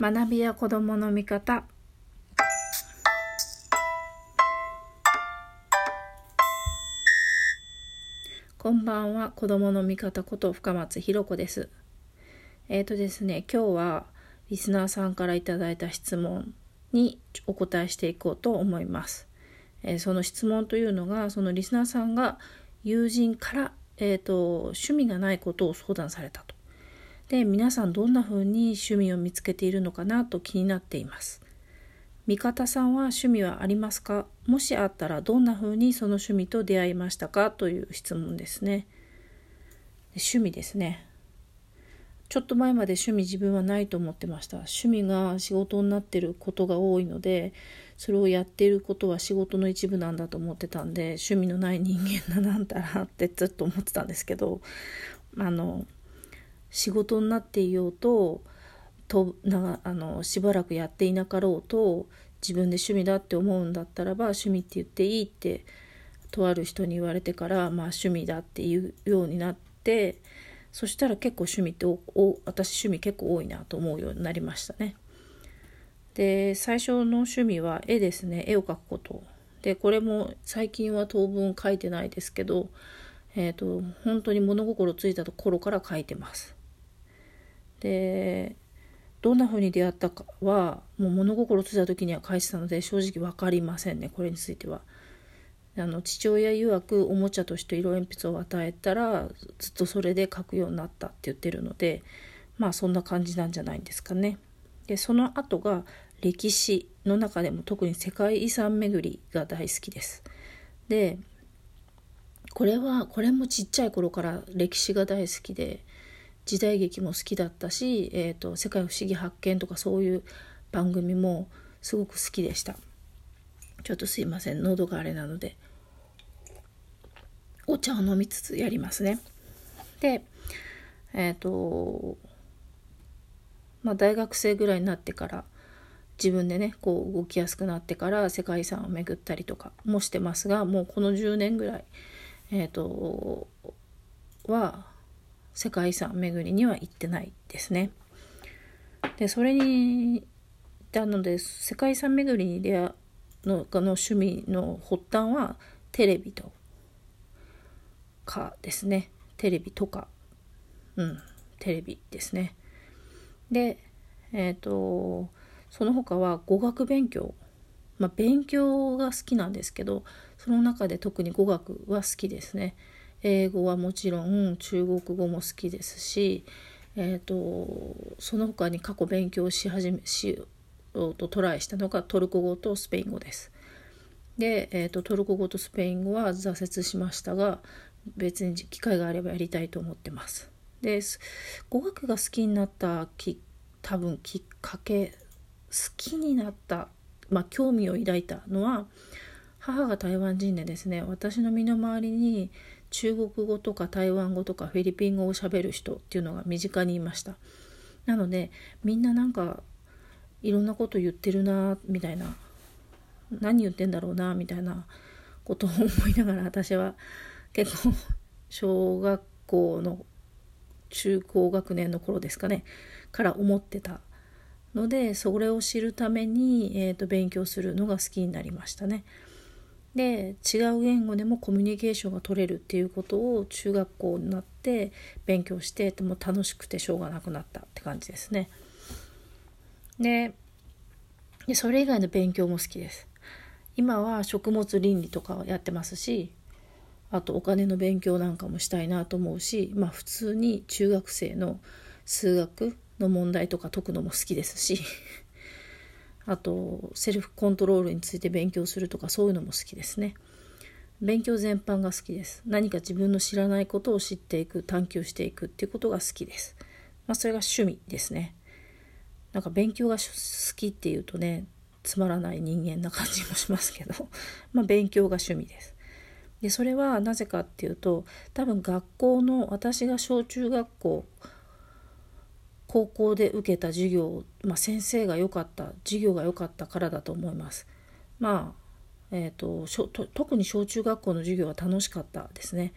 学びや子どもの味方。こんばんは。子どもの味方こと深松ひ子です。えっ、ー、とですね今日はリスナーさんからいただいた質問にお答えしていこうと思います、えー、その質問というのがそのリスナーさんが友人からえーと、趣味がないことを相談されたと。で皆さんどんな風に趣味を見つけているのかなと気になっています。味方さんは趣味はありますか？もしあったらどんな風にその趣味と出会いましたか？という質問ですね。趣味ですね。ちょっと前まで趣味自分はないと思ってました。趣味が仕事になってることが多いので、それをやっていることは仕事の一部なんだと思ってたんで、趣味のない人間だなんだらってずっと思ってたんですけど、あの、仕事になっていようと、となあのしばらくやっていなかろうと自分で趣味だって思うんだったらば趣味って言っていいってとある人に言われてからまあ趣味だっていうようになってそしたら結構趣味ってお私趣味結構多いなと思うようになりましたね。で最初の趣味は絵ですね絵を描くことでこれも最近は当分描いてないですけど、えーと、本当に物心ついたところから描いてます。でどんな風に出会ったかはもう物心ついた時には描いてたので正直分かりませんねこれについては。あの父親曰くおもちゃとして色鉛筆を与えたらずっとそれで描くようになったって言ってるのでまあそんな感じなんじゃないんですかね。でその後が歴史の中でも特に世界遺産巡りが大好きです。でこれはこれもちっちゃい頃から歴史が大好きで時代劇も好きだったし「えーと、世界不思議発見」とかそういう番組もすごく好きでした。ちょっとすいません喉があれなのでお茶を飲みつつやりますね。でえっ、ー、とまあ大学生ぐらいになってから自分でねこう動きやすくなってから世界遺産を巡ったりとかもしてますがもうこの10年ぐらいえっ、ー、とは世界遺産巡りには行ってないですね。でそれになので世界遺産巡りに出会のの趣味の発端はテレビとかですね。テレビとか。うん。テレビですね。でえっ、ー、とその他は語学勉強。まあ勉強が好きなんですけどその中で特に語学は好きですね。英語はもちろん中国語も好きですしえーと、その他に過去勉強し始めしとトライしたのがトルコ語とスペイン語です。で、えーと、トルコ語とスペイン語は挫折しましたが別に機会があればやりたいと思ってます。で語学が好きになったき多分きっかけ好きになった、まあ、興味を抱いたのは母が台湾人でですね私の身の回りに中国語とか台湾語とかフィリピン語をしゃべる人っていうのが身近にいました。なのでみんななんかいろんなこと言ってるなみたいな何言ってんだろうなみたいなことを思いながら私は結構小学校の中高学年の頃ですかねから思ってたのでそれを知るために、えーと、勉強するのが好きになりましたね。で違う言語でもコミュニケーションが取れるっていうことを中学校になって勉強しても楽しくてしょうがなくなったって感じですね。ででそれ以外の勉強も好きです今は食物倫理とかやってますしあとお金の勉強なんかもしたいなと思うしまあ普通に中学生の数学の問題とか解くのも好きですしあとセルフコントロールについて勉強するとかそういうのも好きですね。勉強全般が好きです。何か自分の知らないことを知っていく探求していくっていうことが好きです。まあそれが趣味ですね。なんか勉強が好きっていうとねつまらない人間な感じもしますけど。まあ勉強が趣味です。でそれはなぜかっていうと多分学校の私が小中学校高校で受けた授業、まあ、先生が良かった授業が良かったからだと思います。まあえーと、特に小中学校の授業は楽しかったですね。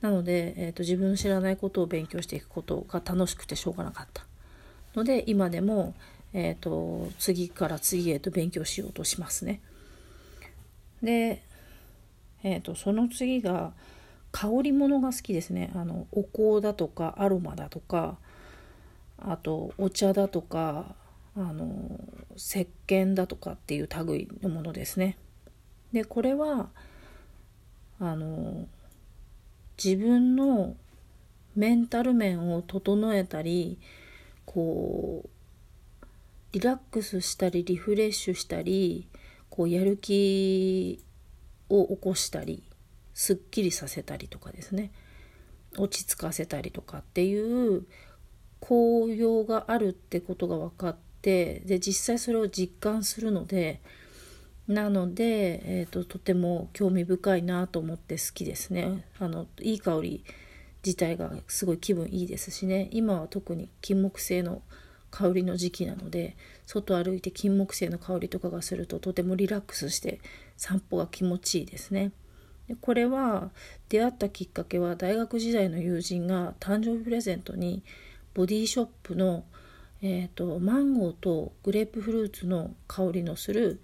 なので、えーと自分の知らないことを勉強していくことが楽しくてしょうがなかった。ので今でも、えーと、次から次へと勉強しようとしますね。で、えーと、その次が香り物が好きですね。あのお香だとかアロマだとかあとお茶だとかあの石鹸だとかっていう類のものですね。でこれはあの自分のメンタル面を整えたりこうリラックスしたりリフレッシュしたりこうやる気を起こしたりすっきりさせたりとかですね落ち着かせたりとかっていう効用があるってことが分かってで実際それを実感するのでなので、えーと、とても興味深いなと思って好きですねあのいい香り自体がすごい気分いいですしね今は特に金木犀の香りの時期なので外歩いて金木犀の香りとかがするととてもリラックスして散歩が気持ちいいですね。でこれは出会ったきっかけは大学時代の友人が誕生日プレゼントにボディショップの、えーと、マンゴーとグレープフルーツの香りのする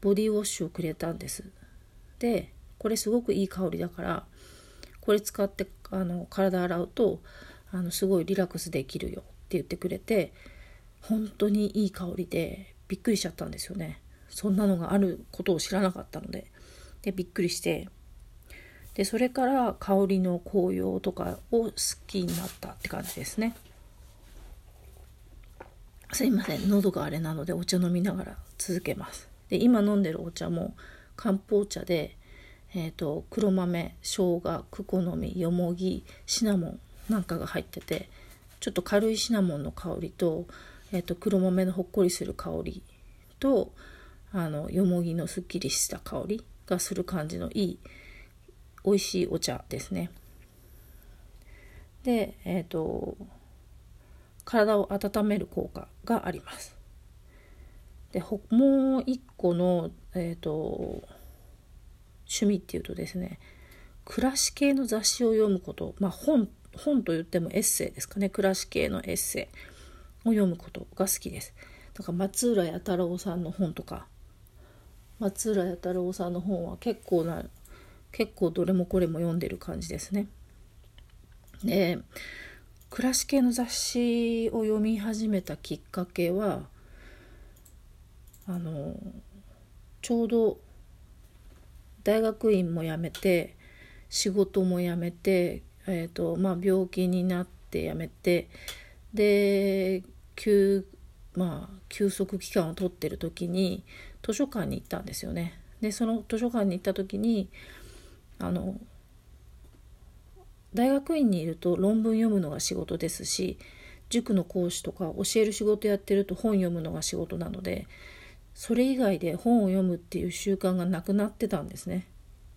ボディウォッシュをくれたんです。でこれすごくいい香りだからこれ使ってあの体洗うとあのすごいリラックスできるよって言ってくれて本当にいい香りでびっくりしちゃったんですよね。そんなのがあることを知らなかったので。でびっくりして。でそれから香りの紅葉とかを好きになったって感じですね。すいません喉があれなのでお茶飲みながら続けますで今飲んでるお茶も漢方茶で、えーと、黒豆生姜クコの実よもぎシナモンなんかが入っててちょっと軽いシナモンの香りとえーと、黒豆のほっこりする香りとあのよもぎのすっきりした香りがする感じのいい美味しいお茶ですね。で、えーと、体を温める効果があります。でもう一個の、えーと趣味っていうとですね暮らし系の雑誌を読むことまあ本本と言ってもエッセイですかね暮らし系のエッセイを読むことが好きです。だから松浦弥太郎さんの本とか松浦弥太郎さんの本は結構な結構どれもこれも読んでる感じですね。で暮らし系の雑誌を読み始めたきっかけはあのちょうど大学院も辞めて仕事も辞めて、えーとまあ、病気になって辞めてで休まあ休息期間を取ってる時に図書館に行ったんですよね。でその図書館に行った時にあの大学院にいると論文読むのが仕事ですし塾の講師とか教える仕事やってると本読むのが仕事なのでそれ以外で本を読むっていう習慣がなくなってたんですね。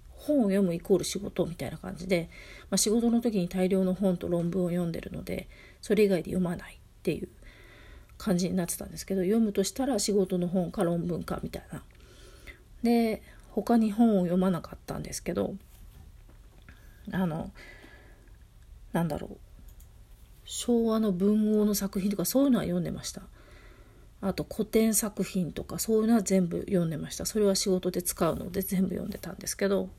本を読むイコール仕事みたいな感じで、まあ、仕事の時に大量の本と論文を読んでるのでそれ以外で読まないっていう感じになってたんですけど読むとしたら仕事の本か論文かみたいな。で他に本を読まなかったんですけどあのなんだろう。昭和の文豪の作品とかそういうのは読んでました。あと古典作品とかそういうのは全部読んでました。それは仕事で使うので全部読んでたんですけど。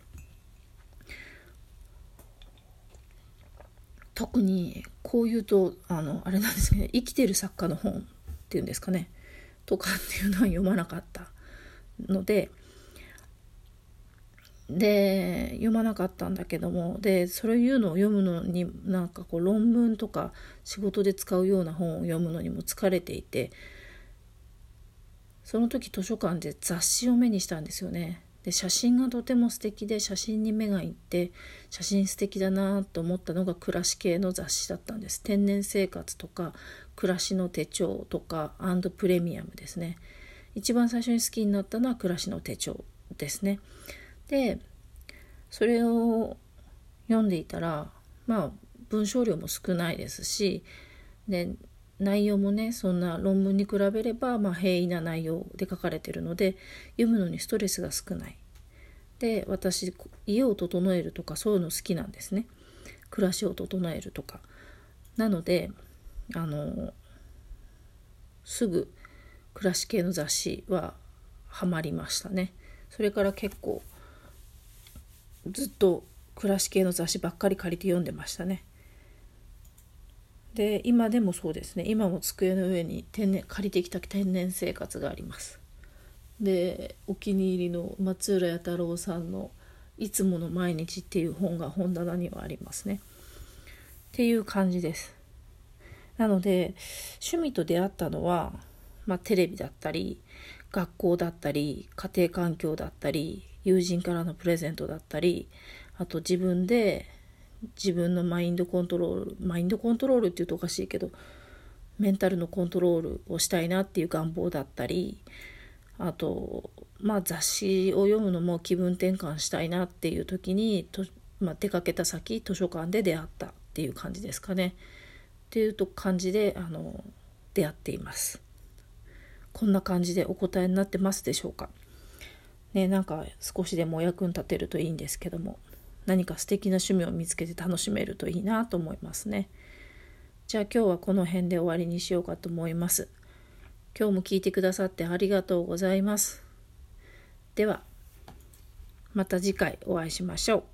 特にこういうとあのあれなんですけど、ね、生きてる作家の本っていうんですかね。とかっていうのは読まなかったのでで読まなかったんだけどもでそういうのを読むのになんかこう論文とか仕事で使うような本を読むのにも疲れていてその時図書館で雑誌を目にしたんですよね。で写真がとても素敵で写真に目がいって写真素敵だなと思ったのが暮らし系の雑誌だったんです。天然生活とか暮らしの手帳とかアンドプレミアムですね。一番最初に好きになったのは暮らしの手帳ですね。でそれを読んでいたらまあ文章量も少ないですしで内容もねそんな論文に比べれば、まあ、平易な内容で書かれてるので読むのにストレスが少ない。で私家を整えるとかそういうの好きなんですね。暮らしを整えるとか。なのであのすぐ暮らし系の雑誌はハマりましたねそれから結構ずっと暮らし系の雑誌ばっかり借りて読んでましたね。で今でもそうですね。今も机の上に天然借りてきた天然生活があります。でお気に入りの松浦弥太郎さんの「いつもの毎日」っていう本が本棚にはありますね。っていう感じです。なので趣味と出会ったのは、まあ、テレビだったり学校だったり家庭環境だったり友人からのプレゼントだったりあと自分で自分のマインドコントロールマインドコントロールって言うとおかしいけどメンタルのコントロールをしたいなっていう願望だったりあとまあ雑誌を読むのも気分転換したいなっていう時にと、まあ、出かけた先図書館で出会ったっていう感じですかね。っていうと感じであの出会っています。こんな感じでお答えになってますでしょうか？ねなんか少しでもお役に立てるといいんですけども何か素敵な趣味を見つけて楽しめるといいなと思いますね。じゃあ今日はこの辺で終わりにしようかと思います。今日も聞いてくださってありがとうございます。ではまた次回お会いしましょう。